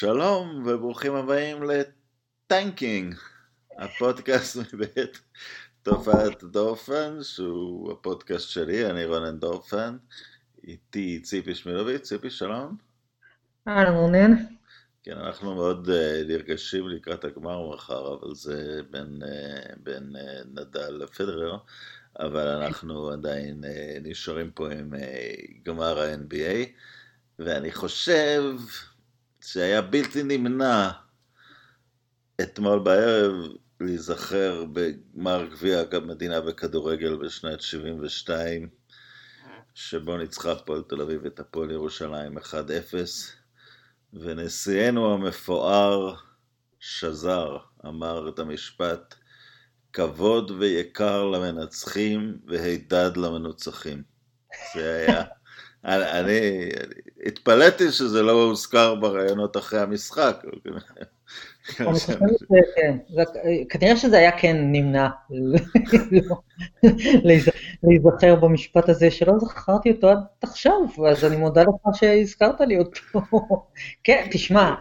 שלום וברוכים הבאים לטנקינג, הפודקאסט מבית תופעת דורפן, שהוא הפודקאסט שלי, אני רונן דורפן, איתי ציפי שמילוביץ', ציפי שלום. אהלן רונן. כן, אנחנו מאוד uh, נרגשים לקראת הגמר מחר, אבל זה בין, uh, בין uh, נדל לפדרר, אבל אנחנו עדיין נשארים פה עם גמר ה-NBA, ואני חושב שהיה בלתי נמנע אתמול בערב להיזכר בגמר גביע המדינה בכדורגל בשנת 72, שבו ניצחה הפועל תל אביב את הפועל ירושלים 1-0, ונשיאנו המפואר שזר אמר את המשפט כבוד ויקר למנצחים והידד למנוצחים. זה היה... אני, אני התפלאתי שזה לא הוזכר בראיונות אחרי המשחק. כנראה שזה היה כן נמנע להיזכר במשפט הזה שלא זכרתי אותו עד עכשיו, אז אני מודה לך שהזכרת לי אותו. כן, תשמע,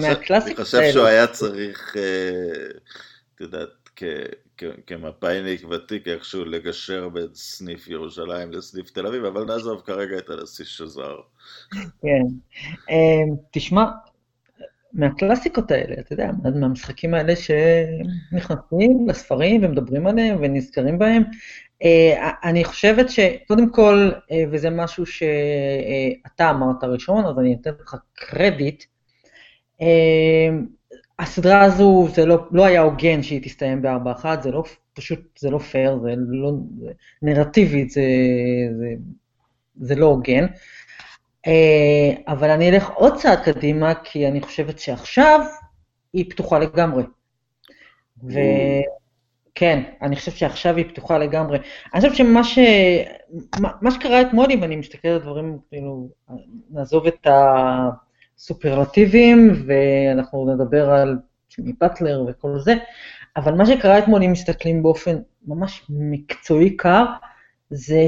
מהקלאסיקה... אני חושב שהוא היה צריך, את יודעת, כמפאיניק ותיק איכשהו לגשר בין סניף ירושלים לסניף תל אביב, אבל נעזוב כרגע את הנשיא שזר. כן. אמ, תשמע, מהקלאסיקות האלה, אתה יודע, מהמשחקים האלה שנכנסים לספרים ומדברים עליהם ונזכרים בהם, אה, אני חושבת שקודם כל, אה, וזה משהו שאתה אמרת ראשון, אז אני אתן לך קרדיט, אמ, הסדרה הזו, זה לא, לא היה הוגן שהיא תסתיים ב-4-1, זה לא, פשוט, זה לא פייר, זה לא, זה, נרטיבית, זה, זה, זה לא הוגן. אה, אבל אני אלך עוד צעד קדימה, כי אני חושבת שעכשיו היא פתוחה לגמרי. וכן, אני חושבת שעכשיו היא פתוחה לגמרי. אני חושבת שמה ש... מה שקרה אתמול, אם אני מסתכל על דברים, כאילו, נעזוב את ה... סופרלטיביים, ואנחנו נדבר על ג'ימי פטלר וכל זה, אבל מה שקרה אתמול, אם מסתכלים באופן ממש מקצועי קר, זה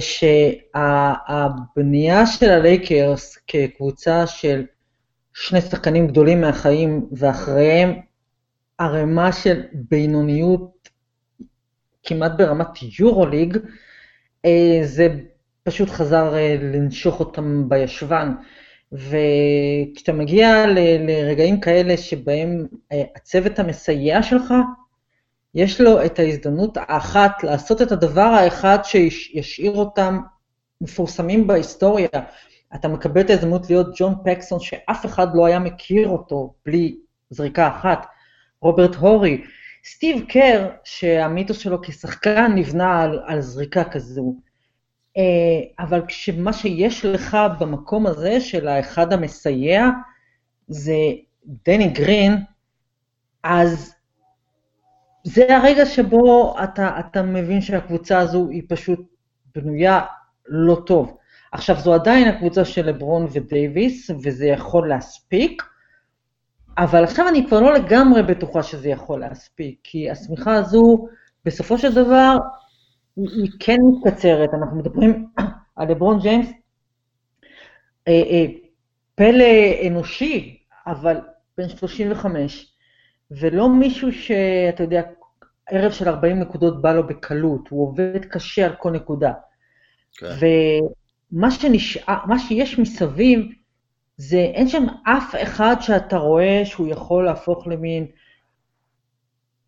שהבנייה של הלייקרס כקבוצה של שני שחקנים גדולים מהחיים, ואחריהם ערימה של בינוניות כמעט ברמת יורוליג, אה, זה פשוט חזר אה, לנשוך אותם בישבן. וכשאתה מגיע ל- לרגעים כאלה שבהם אה, הצוות המסייע שלך, יש לו את ההזדמנות האחת לעשות את הדבר האחד שישאיר אותם מפורסמים בהיסטוריה. אתה מקבל את ההזדמנות להיות ג'ון פקסון, שאף אחד לא היה מכיר אותו בלי זריקה אחת, רוברט הורי, סטיב קר, שהמיתוס שלו כשחקן נבנה על, על זריקה כזו. אה, אבל כשמה שיש לך במקום הזה של האחד המסייע זה דני גרין, אז זה הרגע שבו אתה, אתה מבין שהקבוצה הזו היא פשוט בנויה לא טוב. עכשיו, זו עדיין הקבוצה של לברון ודייוויס, וזה יכול להספיק, אבל עכשיו אני כבר לא לגמרי בטוחה שזה יכול להספיק, כי השמיכה הזו, בסופו של דבר, היא כן מתקצרת, אנחנו מדברים על לברון ג'יימס, אה, אה, פלא אנושי, אבל בן 35, ולא מישהו שאתה יודע, ערב של 40 נקודות בא לו בקלות, הוא עובד קשה על כל נקודה. כן. ומה שנשאר, מה שיש מסביב, זה אין שם אף אחד שאתה רואה שהוא יכול להפוך למין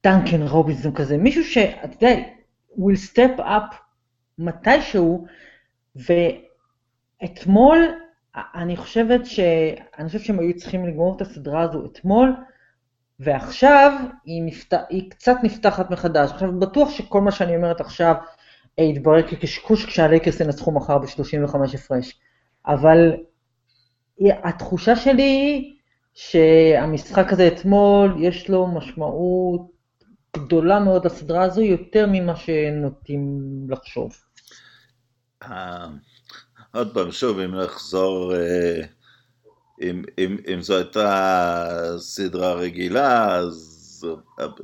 דנקן רובינסון כזה, מישהו שאתה יודע, will step up מתישהו, ואתמול, אני חושבת ש... אני חושבת שהם היו צריכים לגמור את הסדרה הזו אתמול, ועכשיו היא, נפת... היא קצת נפתחת מחדש. עכשיו, בטוח שכל מה שאני אומרת עכשיו אה, יתברר כקשקוש כשהלייקרס ינצחו מחר ב-35 הפרש. אבל התחושה שלי היא שהמשחק הזה אתמול, יש לו משמעות גדולה מאוד לסדרה הזו, יותר ממה שנוטים לחשוב. אה, עוד פעם, שוב, אם נחזור, אה, אם, אם, אם זו הייתה סדרה רגילה, אז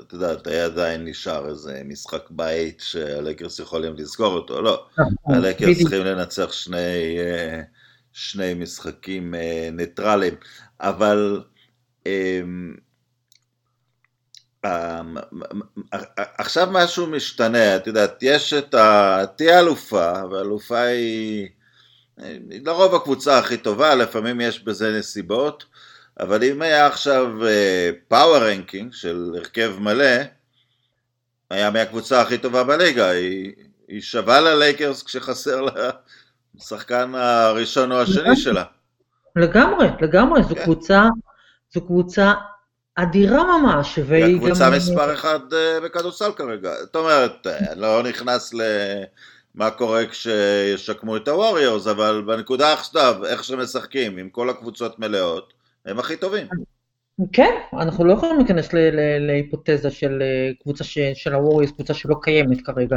את יודעת, היה עדיין נשאר איזה משחק בית שהלקרס יכולים לזכור אותו, לא, נכון, הלקרס צריכים לנצח שני, אה, שני משחקים ניטרליים, אבל אמ, עכשיו משהו משתנה, את יודעת, יש את ה... תהיה אלופה, והאלופה היא... לרוב הקבוצה הכי טובה, לפעמים יש בזה נסיבות, אבל אם היה עכשיו power uh, ranking של הרכב מלא, היה מהקבוצה הכי טובה בליגה, היא, היא שווה ללייקרס כשחסר לה השחקן הראשון או השני שלה. לגמרי, לגמרי, זו כן. קבוצה, זו קבוצה אדירה ממש, והיא גם... הקבוצה מספר אחד uh, בכדורסל כרגע, זאת אומרת, אה, לא נכנס ל... מה קורה כשישקמו את הווריורס, אבל בנקודה עכשיו, איך שמשחקים, עם כל הקבוצות מלאות, הם הכי טובים. כן, אנחנו לא יכולים להיכנס להיפותזה של אה, קבוצה של הווריורס, קבוצה שלא קיימת כרגע.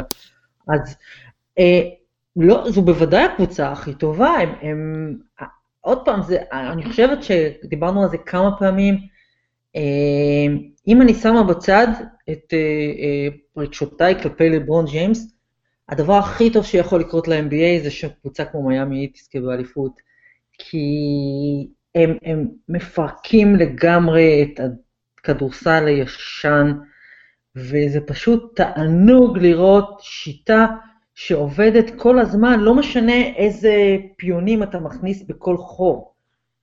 אז אה, לא, זו בוודאי הקבוצה הכי טובה, הם, הם, עוד פעם, זה, אני חושבת שדיברנו על זה כמה פעמים, אה, אם אני שמה בצד את אה, אה, רגשותיי כלפי לברון ג'יימס, הדבר הכי טוב שיכול לקרות ל-NBA זה שקבוצה כמו מיאמי תזכה באליפות, כי הם, הם מפרקים לגמרי את הכדורסל הישן, וזה פשוט תענוג לראות שיטה שעובדת כל הזמן, לא משנה איזה פיונים אתה מכניס בכל חור.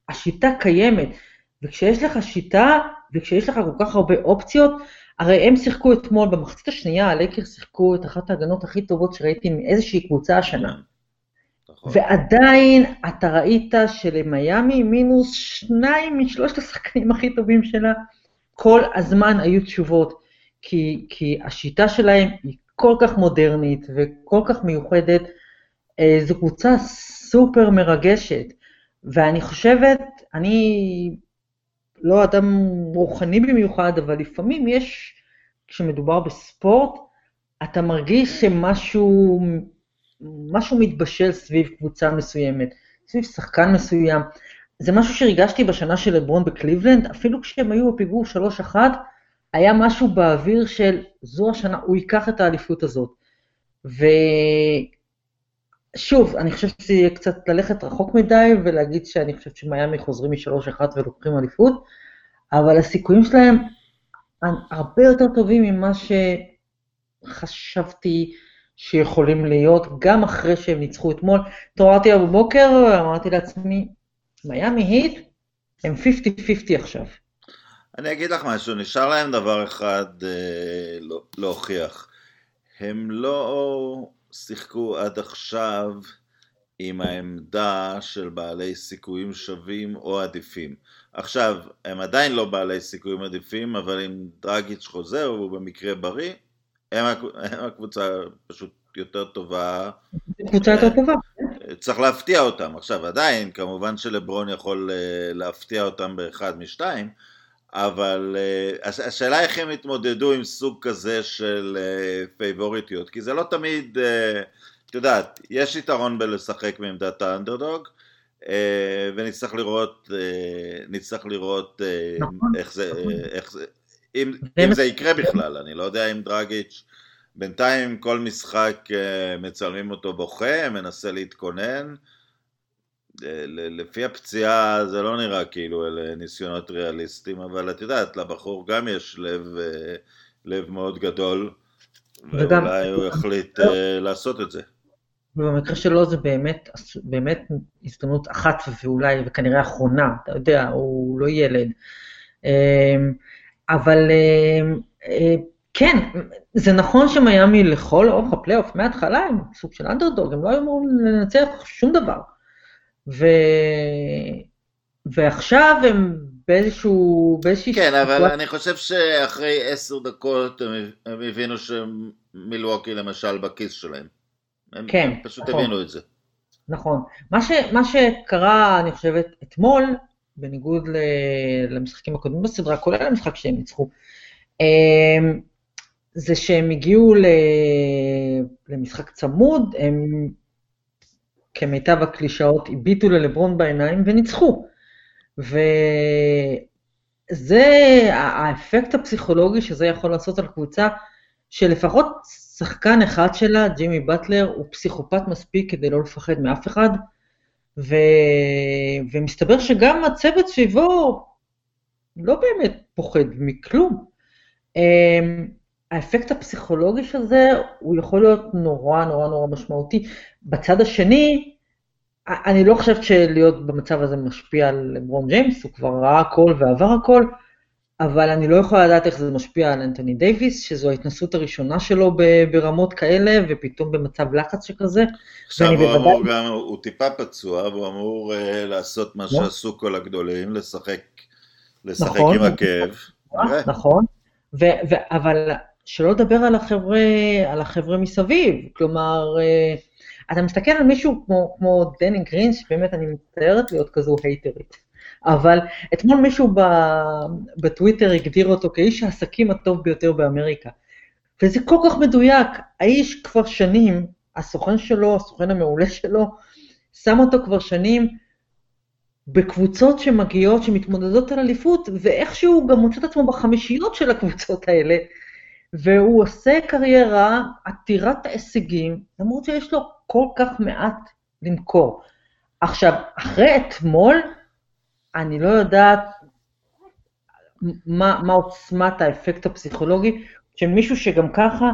השיטה קיימת, וכשיש לך שיטה, וכשיש לך כל כך הרבה אופציות, הרי הם שיחקו אתמול, במחצית השנייה, הלייקר שיחקו את אחת ההגנות הכי טובות שראיתי מאיזושהי קבוצה השנה. נכון. ועדיין אתה ראית שלמיאמי מינוס שניים משלושת השחקנים הכי טובים שלה, כל הזמן היו תשובות, כי, כי השיטה שלהם היא כל כך מודרנית וכל כך מיוחדת, אה, זו קבוצה סופר מרגשת, ואני חושבת, אני לא אדם רוחני במיוחד, אבל לפעמים יש, כשמדובר בספורט, אתה מרגיש שמשהו משהו מתבשל סביב קבוצה מסוימת, סביב שחקן מסוים. זה משהו שהרגשתי בשנה של לברון בקליבלנד, אפילו כשהם היו בפיגור 3-1, היה משהו באוויר של זו השנה, הוא ייקח את האליפות הזאת. ושוב, אני חושבת שזה יהיה קצת ללכת רחוק מדי ולהגיד שאני חושבת שמיאמי חוזרים מ-3-1 ולוקחים אליפות, אבל הסיכויים שלהם הרבה יותר טובים ממה שחשבתי שיכולים להיות, גם אחרי שהם ניצחו אתמול. התעוררתי בבוקר, אמרתי לעצמי, מיאמי היט הם 50-50 עכשיו. אני אגיד לך משהו, נשאר להם דבר אחד אה, לא, להוכיח. הם לא שיחקו עד עכשיו עם העמדה של בעלי סיכויים שווים או עדיפים. עכשיו, הם עדיין לא בעלי סיכויים עדיפים, אבל אם דרגיץ' חוזר והוא במקרה בריא, הם, הם הקבוצה פשוט יותר טובה. קבוצה יותר טובה. צריך להפתיע אותם. עכשיו, עדיין, כמובן שלברון יכול אה, להפתיע אותם באחד משתיים, אבל uh, השאלה איך הם יתמודדו עם סוג כזה של uh, פייבוריטיות, כי זה לא תמיד, uh, את יודעת, יש יתרון בלשחק מעמדת האנדרדוג, ונצטרך לראות, נצטרך לראות נכון, איך זה, נכון. איך זה, אם, אם זה יקרה בכלל, אני לא יודע אם דרגיץ', בינתיים כל משחק מצלמים אותו בוכה, מנסה להתכונן, לפי הפציעה זה לא נראה כאילו אלה ניסיונות ריאליסטיים, אבל את יודעת, לבחור גם יש לב, אה, לב מאוד גדול, וגם, ואולי הוא יחליט לא. לעשות את זה. ובמקרה שלו זה באמת, באמת הזדמנות אחת ואולי, וכנראה אחרונה, אתה יודע, הוא לא ילד. אמ, אבל אמ, אה, כן, זה נכון שמיאמי לכל אורך הפלייאוף מההתחלה הם סוג של אנדרדוג, הם לא היו אמורים לנצח שום דבר. ו... ועכשיו הם באיזשהו, באיזושהי... כן, אבל סיטואציה... אני חושב שאחרי עשר דקות הם, הבינו שמילווקי למשל בכיס שלהם. הם, כן, הם פשוט נכון. הבינו את זה. נכון. מה, ש, מה שקרה, אני חושבת, אתמול, בניגוד ל, למשחקים הקודמים בסדרה, כולל המשחק שהם ניצחו, אמ, זה שהם הגיעו ל, למשחק צמוד, הם כמיטב הקלישאות, הביטו ללברון בעיניים וניצחו. וזה האפקט הפסיכולוגי שזה יכול לעשות על קבוצה, שלפחות שחקן אחד שלה, ג'ימי באטלר, הוא פסיכופת מספיק כדי לא לפחד מאף אחד, ו... ומסתבר שגם הצוות סביבו לא באמת פוחד מכלום. אמ, האפקט הפסיכולוגי של זה, הוא יכול להיות נורא נורא נורא משמעותי. בצד השני, אני לא חושבת שלהיות במצב הזה משפיע על לברון ג'יימס, הוא כבר ראה הכל ועבר הכל, אבל אני לא יכולה לדעת איך זה משפיע על אנטוני דייוויס, שזו ההתנסות הראשונה שלו ברמות כאלה, ופתאום במצב לחץ שכזה. עכשיו הוא בוודאי... אמור גם, הוא טיפה פצוע, והוא אמור uh, לעשות מה לא. שעשו כל הגדולים, לשחק, לשחק נכון, עם הכאב. נכון, נכון. ו, ו, אבל שלא לדבר על החבר'ה, על החבר'ה מסביב, כלומר, uh, אתה מסתכל על מישהו כמו, כמו דני גרין, שבאמת אני מצטערת להיות כזו הייטרית. אבל אתמול מישהו בטוויטר הגדיר אותו כאיש העסקים הטוב ביותר באמריקה. וזה כל כך מדויק, האיש כבר שנים, הסוכן שלו, הסוכן המעולה שלו, שם אותו כבר שנים בקבוצות שמגיעות, שמתמודדות על אליפות, ואיכשהו גם מוצא את עצמו בחמישיות של הקבוצות האלה, והוא עושה קריירה עתירת ההישגים, למרות שיש לו כל כך מעט למכור. עכשיו, אחרי אתמול, אני לא יודעת מה, מה עוצמת האפקט הפסיכולוגי של מישהו שגם ככה,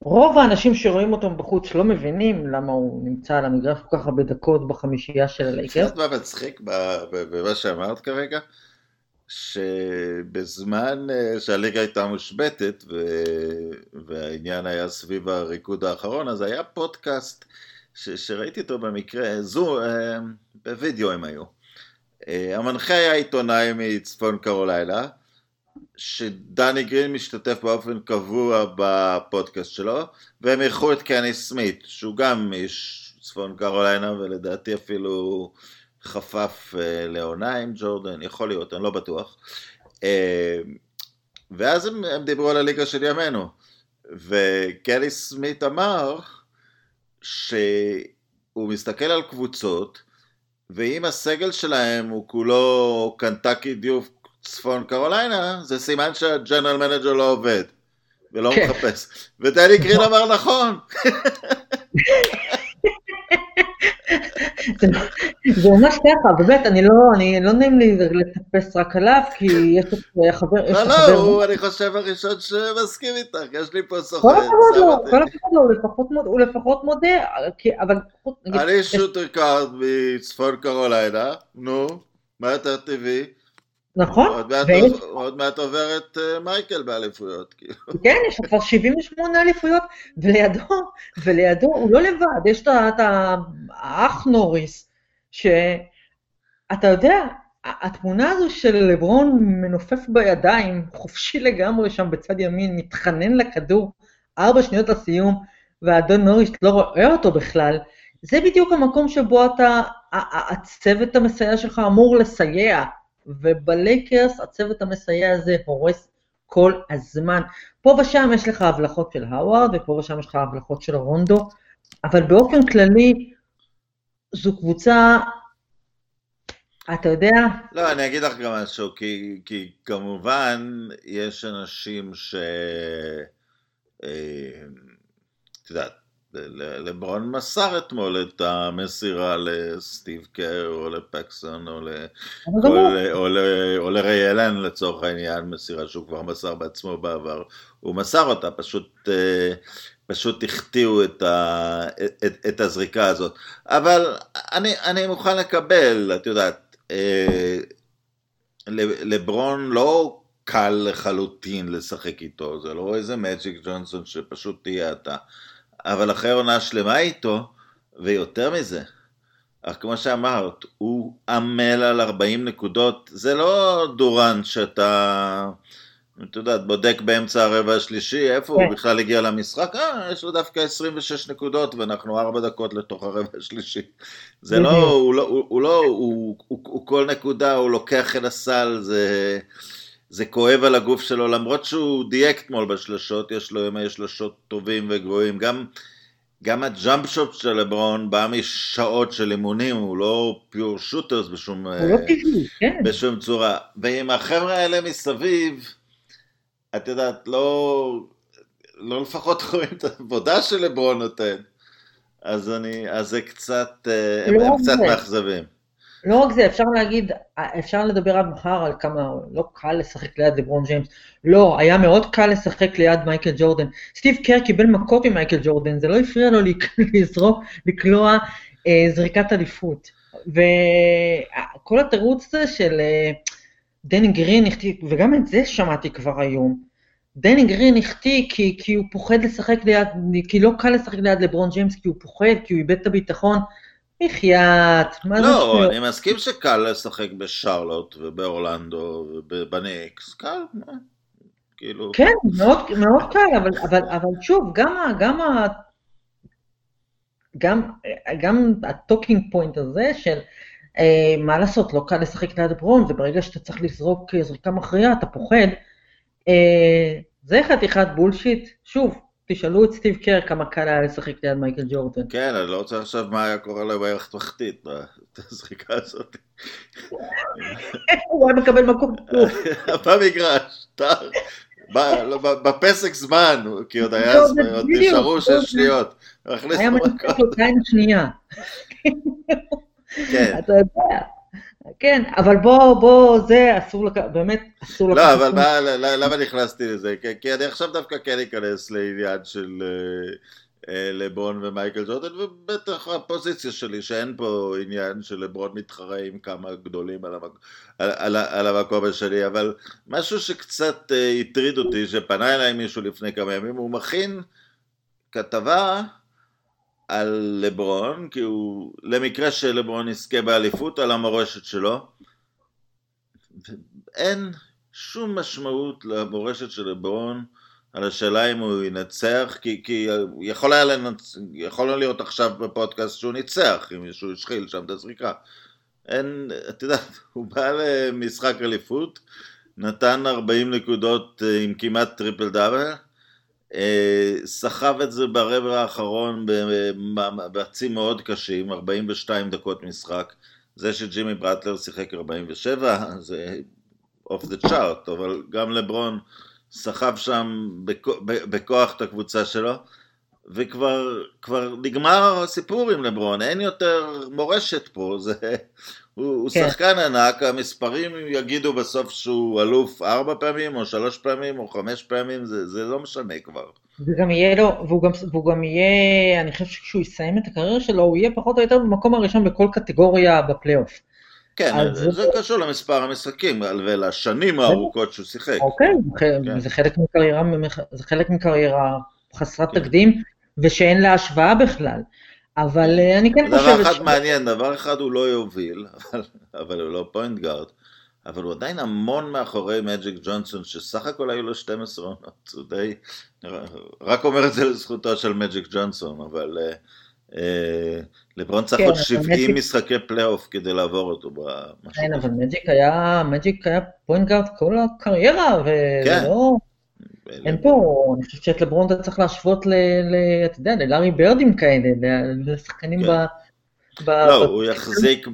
רוב האנשים שרואים אותו בחוץ לא מבינים למה הוא נמצא על המגרש כל כך הרבה דקות בחמישייה של הלייקר. את מה מצחיק במה שאמרת כרגע? שבזמן אה, שהליגה הייתה מושבתת והעניין היה סביב הריקוד האחרון, אז היה פודקאסט שראיתי אותו במקרה, זו, אה, בווידאו הם היו. אה, המנחה היה עיתונאי מצפון קרוליינה, שדני גרין משתתף באופן קבוע בפודקאסט שלו, והם אירחו את קני סמית, שהוא גם איש צפון קרוליינה, ולדעתי אפילו חפף אה, לעונה עם ג'ורדן, יכול להיות, אני לא בטוח. אה, ואז הם, הם דיברו על הליגה של ימינו, וקני סמית אמר שהוא מסתכל על קבוצות, ואם הסגל שלהם הוא כולו קנטקי דיוק צפון קרוליינה, זה סימן שה general manager לא עובד, ולא כן. מחפש. ודני גרין אמר נכון. זה ממש ככה, באמת, אני לא, אני לא נעים לי לטפס רק עליו, כי יש לי חבר... לא, לא, הוא, אני חושב הראשון שמסכים איתך, יש לי פה סוכן. כל הכבוד לו, כל הכבוד לו, הוא לפחות מודה, אבל... אני שוטר קארד מצפון קרוליינה, נו, מה יותר טבעי? נכון. עוד מעט, ויש... עוד מעט עובר את uh, מייקל באליפויות. כאילו. כן, יש כבר 78 אליפויות, ולידו, ולידו, הוא לא לבד, יש את האח נוריס, שאתה יודע, התמונה הזו של לברון מנופף בידיים, חופשי לגמרי שם בצד ימין, מתחנן לכדור, ארבע שניות לסיום, והאדון נוריס לא רואה אותו בכלל, זה בדיוק המקום שבו אתה, הצוות המסייע שלך אמור לסייע. ובלייקרס הצוות המסייע הזה הורס כל הזמן. פה ושם יש לך הבלחות של האווארד, ופה ושם יש לך הבלחות של רונדו, אבל באופן כללי, זו קבוצה, אתה יודע... לא, אני אגיד לך גם משהו, כי, כי כמובן יש אנשים ש... אה, את יודעת, לברון מסר אתמול את המסירה לסטיב קר או לפקסון או, או לריי אלן לצורך העניין, מסירה שהוא כבר מסר בעצמו בעבר. הוא מסר אותה, פשוט, אה, פשוט החטיאו את, את, את הזריקה הזאת. אבל אני, אני מוכן לקבל, את יודעת, אה, לברון לא קל לחלוטין לשחק איתו, זה לא איזה מג'יק ג'ונסון שפשוט תהיה אתה. אבל אחרי עונה שלמה איתו, ויותר מזה, אך כמו שאמרת, הוא עמל על 40 נקודות, זה לא דורן שאתה, את יודעת, בודק באמצע הרבע השלישי, איפה הוא כן. בכלל הגיע למשחק, אה, יש לו דווקא 26 נקודות ואנחנו 4 דקות לתוך הרבע השלישי. זה לא, הוא לא, הוא, הוא לא, הוא, הוא, הוא כל נקודה, הוא לוקח אל הסל, זה... זה כואב על הגוף שלו, למרות שהוא דייק אתמול בשלשות, יש לו ימי שלשות טובים וגבוהים, גם, גם הג'אמפ שוט של לברון בא משעות של אימונים, הוא לא פיור שוטרס בשום, לא כן. בשום צורה. ועם החבר'ה האלה מסביב, את יודעת, לא, לא לפחות רואים את העבודה שלברון נותן, אז, אני, אז זה קצת, לא הם, הם קצת מאכזבים. לא רק זה, אפשר להגיד, אפשר לדבר עד מחר על כמה לא קל לשחק ליד לברון ג'יימס. לא, היה מאוד קל לשחק ליד מייקל ג'ורדן. סטיב קר קיבל מכות ממייקל ג'ורדן, זה לא הפריע לו לזרוק, לקלוע אה, זריקת אליפות. וכל התירוץ הזה של אה, דני גרין, וגם את זה שמעתי כבר היום. דני גרין החטיא כי, כי הוא פוחד לשחק ליד, כי לא קל לשחק ליד לברון ג'יימס, כי הוא פוחד, כי הוא איבד את הביטחון. בחייאת, מה זה לא, אני מסכים שקל לשחק בשרלוט ובאורלנדו ובניקס, קל, מה? כאילו... כן, מאוד, מאוד קל, אבל, אבל, אבל שוב, גם, גם, גם, גם ה talking point הזה של אה, מה לעשות, לא קל לשחק ליד ברון, וברגע שאתה צריך לזרוק זריקה מכריעה, אתה פוחד. אה, זה חתיכת bullshit. שוב, תשאלו את סטיב קר כמה קל היה לשחק ליד מייקל ג'ורדן. כן, אני לא רוצה עכשיו מה היה קורה לו בערך תחתית, הזריקה הזאת. הוא היה מקבל מקום טוב. במגרש, בפסק זמן, כי עוד היה, עוד נשארו שש שניות. היה לו עין שנייה. כן. אתה יודע. כן, אבל בוא, בוא, זה אסור לקחת, באמת אסור לקחת. לא, אבל מה, למה נכנסתי לזה? כי אני עכשיו דווקא כן אכנס לעניין של אה, אה, לברון ומייקל ג'ורדן, ובטח הפוזיציה שלי, שאין פה עניין של לברון מתחרה עם כמה גדולים על, המק... על, על, על המקום השני, אבל משהו שקצת אה, הטריד אותי, שפנה אליי מישהו לפני כמה ימים, הוא מכין כתבה על לברון, כי הוא, למקרה שלברון יזכה באליפות, על המורשת שלו. אין שום משמעות למורשת של לברון על השאלה אם הוא ינצח, כי, כי יכול היה לנצ... יכול להיות עכשיו בפודקאסט שהוא ניצח, אם מישהו השחיל שם את הזריקה. אין, את יודעת, הוא בא למשחק אליפות, נתן 40 נקודות אה, עם כמעט triple double, סחב את זה ברבע האחרון במאמצים מאוד קשים, 42 דקות משחק. זה שג'ימי באטלר שיחק 47 זה off the chart, אבל גם לברון סחב שם בכוח את הקבוצה שלו, וכבר נגמר הסיפור עם לברון, אין יותר מורשת פה, זה, הוא, כן. הוא שחקן ענק, המספרים יגידו בסוף שהוא אלוף ארבע פעמים, או שלוש פעמים, או חמש פעמים, זה, זה לא משנה כבר. וגם יהיה לו, והוא גם, והוא גם יהיה, אני חושב שכשהוא יסיים את הקריירה שלו, הוא יהיה פחות או יותר במקום הראשון בכל קטגוריה בפלייאוף. כן, זה, זה קשור למספר המשחקים ולשנים הארוכות שהוא שיחק. אוקיי, כן. זה, חלק מקריירה, זה חלק מקריירה חסרת כן. תקדים, ושאין לה השוואה בכלל. אבל אה, אני כן חושבת... דבר אחד ש... מעניין, דבר אחד הוא לא יוביל, אבל, אבל הוא לא point guard, אבל הוא עדיין המון מאחורי מג'יק ג'ונסון, שסך הכל היו לו 12 עונות, הוא די... רק אומר את זה לזכותו של מג'יק ג'ונסון, אבל אה, אה, לברון צריך כן, עוד 70 מג'יק... משחקי פלייאוף כדי לעבור אותו במשהו. כן, אבל מג'יק היה, point guard כל הקריירה, וזה כן. אין פה, אני חושבת שאת לברון אתה צריך להשוות ל... אתה יודע, ללארי ברדים כאלה, לשחקנים כן. ב... לא, הוא יחזיק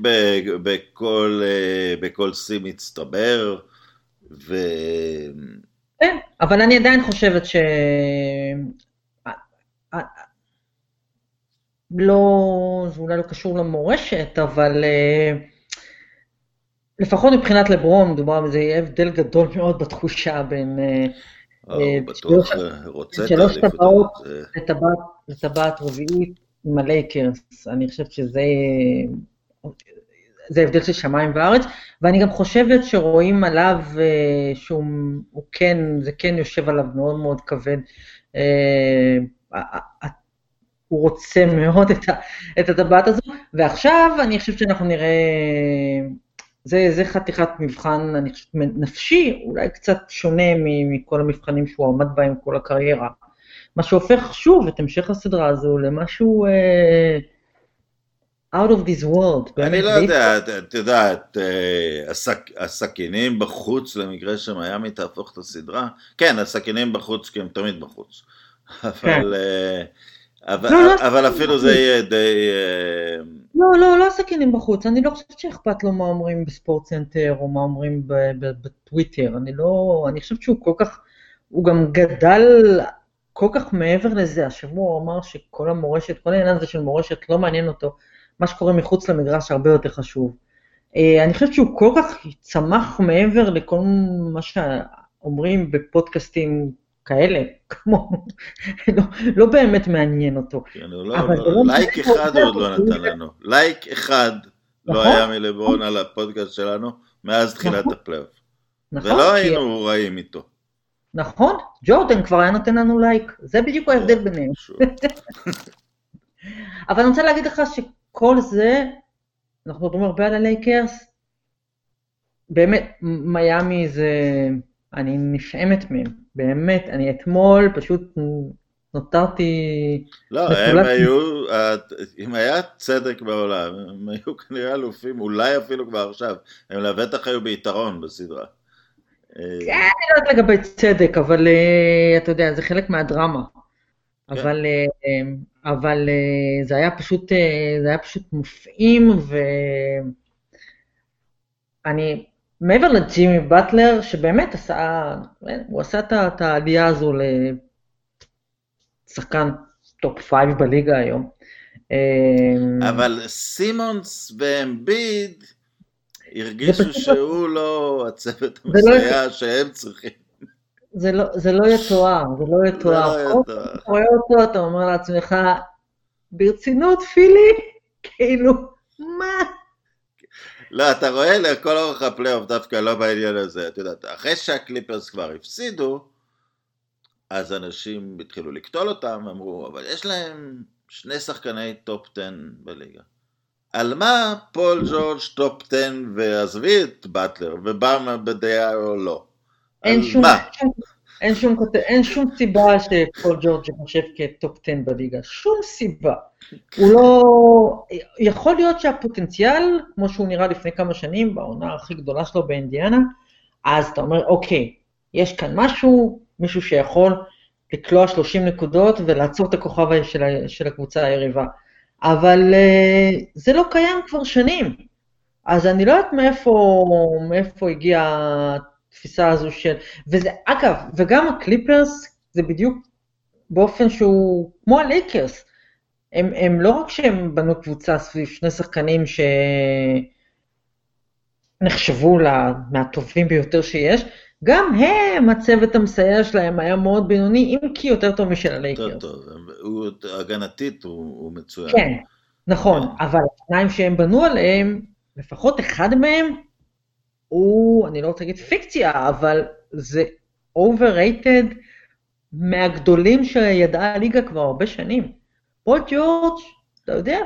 בכל שיא מצטבר, ו... כן, אבל אני עדיין חושבת ש... לא, זה אולי לא קשור למורשת, אבל אה, לפחות מבחינת לברון, מדובר בזה הבדל גדול מאוד בתחושה בין אה, אה, הוא בטוח רוצה את האליפות לטבעת רביעית עם הלייקרס, אני חושבת שזה זה הבדל של שמיים וארץ, ואני גם חושבת שרואים עליו אה, שהוא כן, זה כן יושב עליו מאוד מאוד כבד. אה, הוא רוצה מאוד את הטבעת הזו, ועכשיו אני חושבת שאנחנו נראה זה, זה חתיכת מבחן, אני חושבת, נפשי, אולי קצת שונה מכל המבחנים שהוא עמד בהם כל הקריירה. מה שהופך שוב את המשך הסדרה הזו למשהו uh, out of this world. אני לא יודע, את יודעת, uh, הסכ, הסכינים בחוץ למקרה שמיאמי תהפוך את הסדרה, כן, הסכינים בחוץ כי הם תמיד בחוץ. כן. אבל... אבל, לא, לא אבל אפילו זה יהיה די... אה, לא, לא, לא הסכינים בחוץ, אני לא חושבת שאכפת לו מה אומרים בספורט סנטר או מה אומרים בטוויטר, אני לא, אני חושבת שהוא כל כך, הוא גם גדל כל כך מעבר לזה, השבוע הוא אמר שכל המורשת, כל העניין הזה של מורשת לא מעניין אותו, מה שקורה מחוץ למגרש הרבה יותר חשוב. אה, אני חושבת שהוא כל כך צמח מעבר לכל מה שאומרים בפודקאסטים כאלה, כמו, לא, לא באמת מעניין אותו. כן, לא, לא, לייק אחד הוא עוד לא נתן לנו. לייק אחד לא נכון. היה מלברון על הפודקאסט שלנו מאז תחילת נכון. הפלייאוף. נכון, ולא היינו רעים איתו. נכון, ג'ורדן כבר היה נותן לנו לייק, זה בדיוק ההבדל כן, ביניהם. אבל אני רוצה להגיד לך שכל זה, אנחנו מדברים הרבה על הלייקרס, באמת, מיאמי זה, אני נפעמת מהם, באמת, אני אתמול פשוט נותרתי... לא, הם היו, אם היה צדק בעולם, הם היו כנראה אלופים, אולי אפילו כבר עכשיו, הם לבטח היו ביתרון בסדרה. כן, אני לא יודעת לגבי צדק, אבל אה, אתה יודע, זה חלק מהדרמה. כן. אבל, אה, אבל אה, זה היה פשוט, זה היה פשוט מופעים, ואני, מעבר לג'ימי באטלר, שבאמת עשה, הוא עשה את העלייה הזו לשחקן top five בליגה היום. אבל סימונס ואמביד, הרגישו שהוא לא הצוות לא המסייע שהם צריכים. זה לא, זה לא יתואר, זה לא יתואר. זה לא יתואר. אתה רואה אותו, אתה אומר לעצמך, ברצינות, פילי? כאילו, מה? לא, אתה רואה לכל אורך הפלייאוף דווקא לא בעניין הזה, את יודעת, אחרי שהקליפרס כבר הפסידו, אז אנשים התחילו לקטול אותם, אמרו, אבל יש להם שני שחקני top 10 בליגה. על מה פול ג'ורג' top 10 ועזבי את באטלר ובא בדעה או לא? אין שום, שום, אין, שום, אין שום סיבה שפול ג'ורג' יחשב כ top 10 בליגה, שום סיבה. הוא לא... יכול להיות שהפוטנציאל, כמו שהוא נראה לפני כמה שנים, בעונה הכי גדולה שלו באינדיאנה, אז אתה אומר, אוקיי, יש כאן משהו, מישהו שיכול לקלוע 30 נקודות ולעצור את הכוכב של, של הקבוצה היריבה. אבל uh, זה לא קיים כבר שנים. אז אני לא יודעת מאיפה, מאיפה הגיעה התפיסה הזו של... וזה, אגב, וגם הקליפרס, זה בדיוק באופן שהוא כמו הלייקרס. הם, הם לא רק שהם בנו קבוצה סביב שני שחקנים שנחשבו לה, מהטובים ביותר שיש, גם הם, הצוות המסייע שלהם היה מאוד בינוני, אם כי יותר טוב משל הלייקרס. יותר טוב, הוא, הגנתית הוא, הוא מצוין. כן, נכון, כן. אבל השניים שהם בנו עליהם, לפחות אחד מהם, הוא, אני לא רוצה להגיד פיקציה, אבל זה overrated מהגדולים שידעה הליגה כבר הרבה שנים. פול ג'ורג', אתה יודע.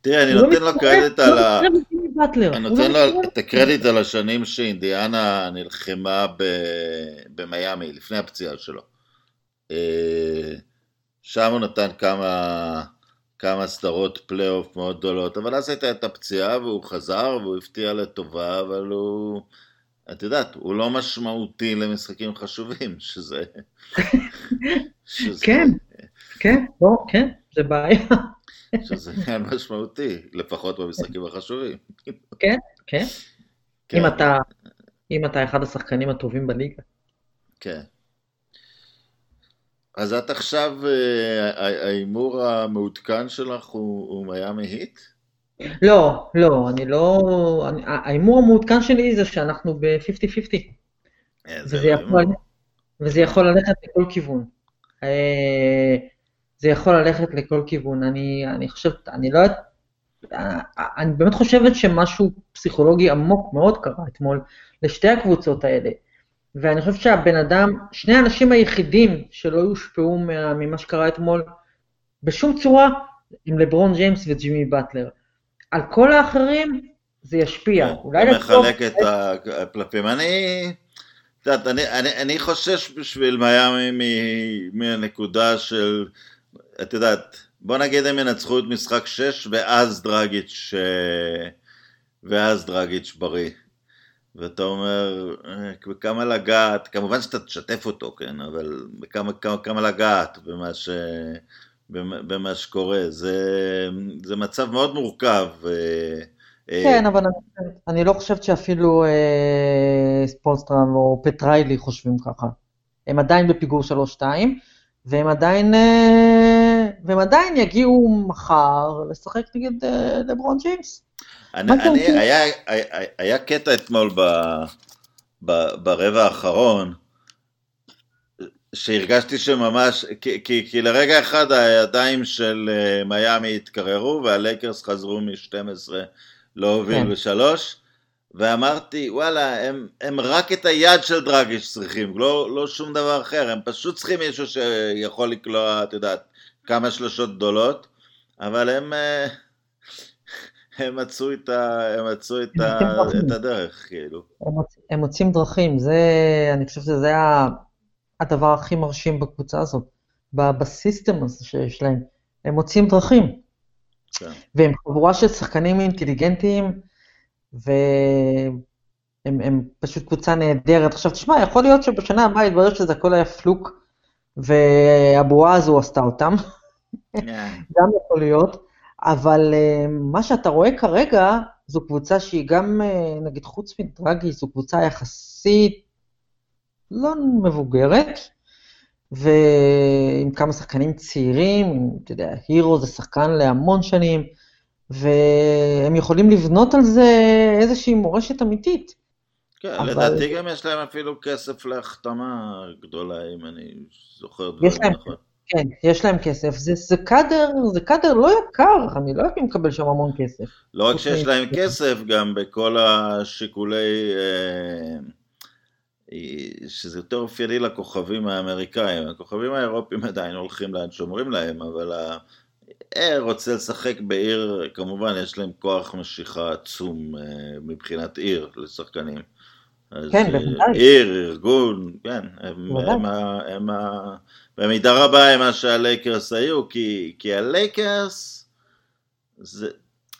תראה, אני לא נותן לו קרדיט על ה... באטלר. אני נותן לו את הקרדיט על השנים שאינדיאנה נלחמה במיאמי, לפני הפציעה שלו. אה, שם הוא נתן כמה, כמה סדרות פלייאוף מאוד גדולות, אבל אז הייתה את הפציעה והוא חזר והוא הפתיע לטובה, אבל הוא, את יודעת, הוא לא משמעותי למשחקים חשובים, שזה... שזה... כן, כן, לא, כן, זה בעיה. שזה עניין משמעותי, לפחות במשחקים החשובים. כן, כן. כן. אם אתה, אם אתה אחד השחקנים הטובים בליגה. כן. אז את עכשיו, אה, ההימור המעודכן שלך הוא, הוא מיאמי היט? לא, לא, אני לא... ההימור המעודכן שלי זה שאנחנו ב-50-50. אה, וזה, יכול, וזה יכול ללכת לכל כיוון. אה, זה יכול ללכת לכל כיוון. אני, אני חושבת, אני לא אני באמת חושבת שמשהו פסיכולוגי עמוק מאוד קרה אתמול לשתי הקבוצות האלה. ואני חושבת שהבן אדם, שני האנשים היחידים שלא יושפעו ממה שקרה אתמול בשום צורה, הם לברון ג'יימס וג'ימי באטלר. על כל האחרים זה ישפיע. לטוב... מחלק את הפלפים. אני... את יודעת, אני, אני, אני חושש בשביל מיאמי מהנקודה של את יודעת, בוא נגיד הם ינצחו את משחק 6 ואז דרגיץ' ואז דרגיץ' בריא. ואתה אומר, בכמה לגעת, כמובן שאתה תשתף אותו, כן, אבל בכמה כמה, כמה לגעת במה, ש, במה שקורה. זה, זה מצב מאוד מורכב. אה, אה, כן, אבל אני, אני לא חושבת שאפילו אה, ספולסטרם או פטריילי חושבים ככה. הם עדיין בפיגור 3-2, והם עדיין... אה, והם עדיין יגיעו מחר לשחק נגד אה, לברון ג'יימס. אני, אני, היה, היה, היה קטע אתמול ב, ב, ברבע האחרון, שהרגשתי שממש, כי, כי, כי לרגע אחד הידיים של uh, מיאמי התקררו והלייקרס חזרו מ-12 להוביל כן. בשלוש, ואמרתי וואלה הם, הם רק את היד של דרגיש צריכים, לא, לא שום דבר אחר, הם פשוט צריכים מישהו שיכול לקלוע, את יודעת, כמה שלושות גדולות, אבל הם, אה, הם מצאו את, ה, הם מצאו את, ה, את הדרך, כאילו. הם, הם מוצאים דרכים, זה, אני חושב שזה הדבר הכי מרשים בקבוצה הזאת, בסיסטם הזה שיש להם. הם מוצאים דרכים. כן. והם חבורה של שחקנים אינטליגנטיים, והם פשוט קבוצה נהדרת. עכשיו, תשמע, יכול להיות שבשנה הבאה יתברר שזה הכל היה פלוק, והבועה הזו עשתה אותם. Yeah. גם יכול להיות, אבל uh, מה שאתה רואה כרגע, זו קבוצה שהיא גם, uh, נגיד, חוץ מדרגי, זו קבוצה יחסית לא מבוגרת, ועם כמה שחקנים צעירים, אתה יודע, הירו זה שחקן להמון שנים, והם יכולים לבנות על זה איזושהי מורשת אמיתית. כן, אבל... לדעתי גם יש להם אפילו כסף להחתמה גדולה, אם אני זוכר דברים נכון. כן, יש להם כסף. זה, זה קאדר, זה קאדר לא יקר, אני לא יודעת אם לקבל שם המון כסף. לא רק שיש להם כסף, גם בכל השיקולי... אה, שזה יותר אופייני לכוכבים האמריקאים, הכוכבים האירופים עדיין הולכים לאן שאומרים להם, אבל אה, רוצה לשחק בעיר, כמובן יש להם כוח משיכה עצום אה, מבחינת עיר לשחקנים. כן, אה, בוודאי. עיר, ארגון, כן, הם, הם, הם, הם, במידה רבה הם מה שהלייקרס היו, כי, כי הלייקרס, זה,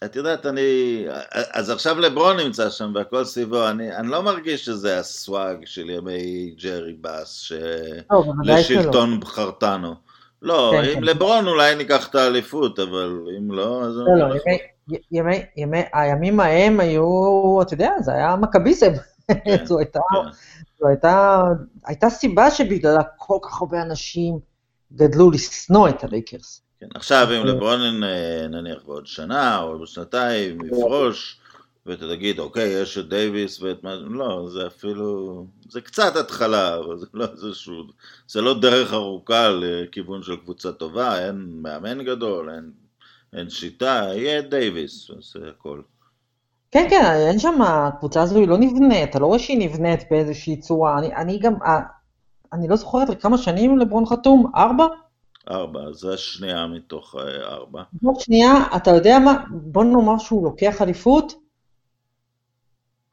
את יודעת, אני, אז עכשיו לברון נמצא שם והכל סביבו, אני, אני לא מרגיש שזה הסוואג של ימי ג'רי באס, שלשלטון בחרתנו. לא, כן, עם כן. לברון אולי ניקח את האליפות, אבל אם לא, אז... לא, לא, ימי, ימי, ימי, הימים ההם היו, אתה יודע, זה היה מכביזם. כן, זו הייתה, כן. זו הייתה, הייתה סיבה שבגללה כל כך הרבה אנשים גדלו לשנוא את הלייקרס. כן, עכשיו אם לברון נניח בעוד שנה או בשנתיים יפרוש, ואתה תגיד, אוקיי, יש את דייוויס ואת מה, לא, זה אפילו, זה קצת התחלה, אבל זה לא איזשהו, זה לא דרך ארוכה לכיוון של קבוצה טובה, אין מאמן גדול, אין, אין שיטה, יהיה דייוויס, זה הכל. כן, כן, אין שם, הקבוצה הזו היא לא נבנית, אתה לא רואה שהיא נבנית באיזושהי צורה, אני, אני גם, אני לא זוכרת כמה שנים לברון חתום, ארבע? ארבע, זה השנייה מתוך אה, ארבע. זאת שנייה, אתה יודע מה, בוא נאמר שהוא לוקח אליפות,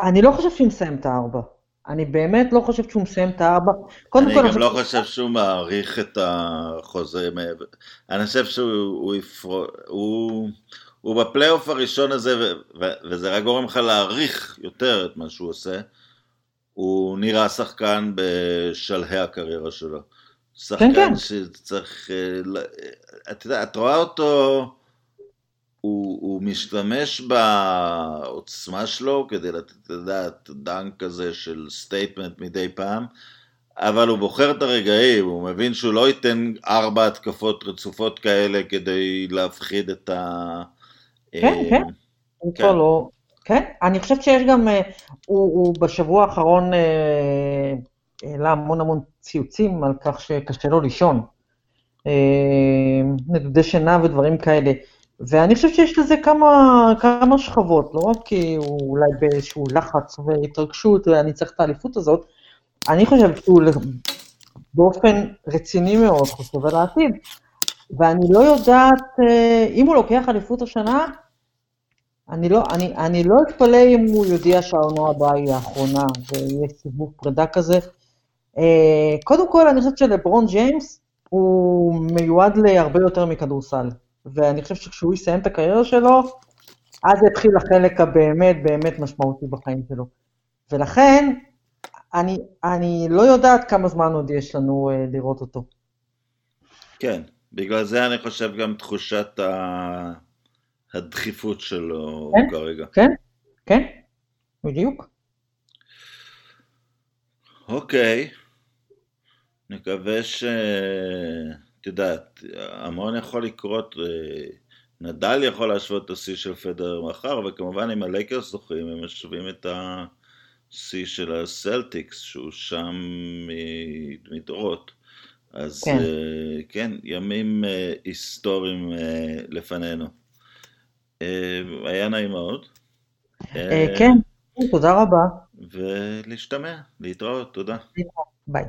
אני לא חושב שהוא מסיים את הארבע. אני באמת לא חושב שהוא מסיים את הארבע. אני כל, גם לא חושב שהוא מעריך את החוזה מעבר. אני חושב שהוא יפרוש, הוא, הוא בפלייאוף הראשון הזה, ו, ו, וזה רק גורם לך להעריך יותר את מה שהוא עושה. הוא נראה שחקן בשלהי הקריירה שלו. שחקן כן, כן. שצריך, אה, את יודעת, את רואה אותו, הוא, הוא משתמש בעוצמה שלו כדי לתת, את יודעת, דנק כזה של statement מדי פעם, אבל הוא בוחר את הרגעים, הוא מבין שהוא לא ייתן ארבע התקפות רצופות כאלה כדי להפחיד את ה... כן, אה, כן. כן. לא... כן, אני חושבת שיש גם, אה, הוא, הוא בשבוע האחרון העלה המון המון ציוצים על כך שקשה לו לישון. נדודי שינה ודברים כאלה. ואני חושבת שיש לזה כמה, כמה שכבות, לא רק כי הוא אולי באיזשהו לחץ והתרגשות, ואני צריך את האליפות הזאת, אני חושבת שהוא באופן רציני מאוד חושב על העתיד. ואני לא יודעת, אה, אם הוא לוקח אליפות השנה, אני לא, אני, אני לא אתפלא אם הוא יודיע שהעונה הבאה היא האחרונה, ויהיה סיבוב פרידה כזה. אה, קודם כל, אני חושבת שלברון ג'יימס הוא מיועד להרבה יותר מכדורסל. ואני חושבת שכשהוא יסיים את הקריירה שלו, אז יתחיל החלק הבאמת באמת משמעותי בחיים שלו. ולכן, אני, אני לא יודעת כמה זמן עוד יש לנו uh, לראות אותו. כן, בגלל זה אני חושב גם תחושת ה... הדחיפות שלו כן, כרגע. כן, כן, בדיוק. אוקיי, נקווה ש... את יודעת, המון יכול לקרות, אה, נדל יכול להשוות את השיא של פדר מחר, וכמובן אם הלייקרס זוכים, הם משווים את השיא של הסלטיקס, שהוא שם מדורות. אז כן, uh, כן ימים uh, היסטוריים לפנינו. Uh, היה נעים מאוד. Uh, כן, תודה רבה. ולהשתמע, להתראות, תודה. ביי.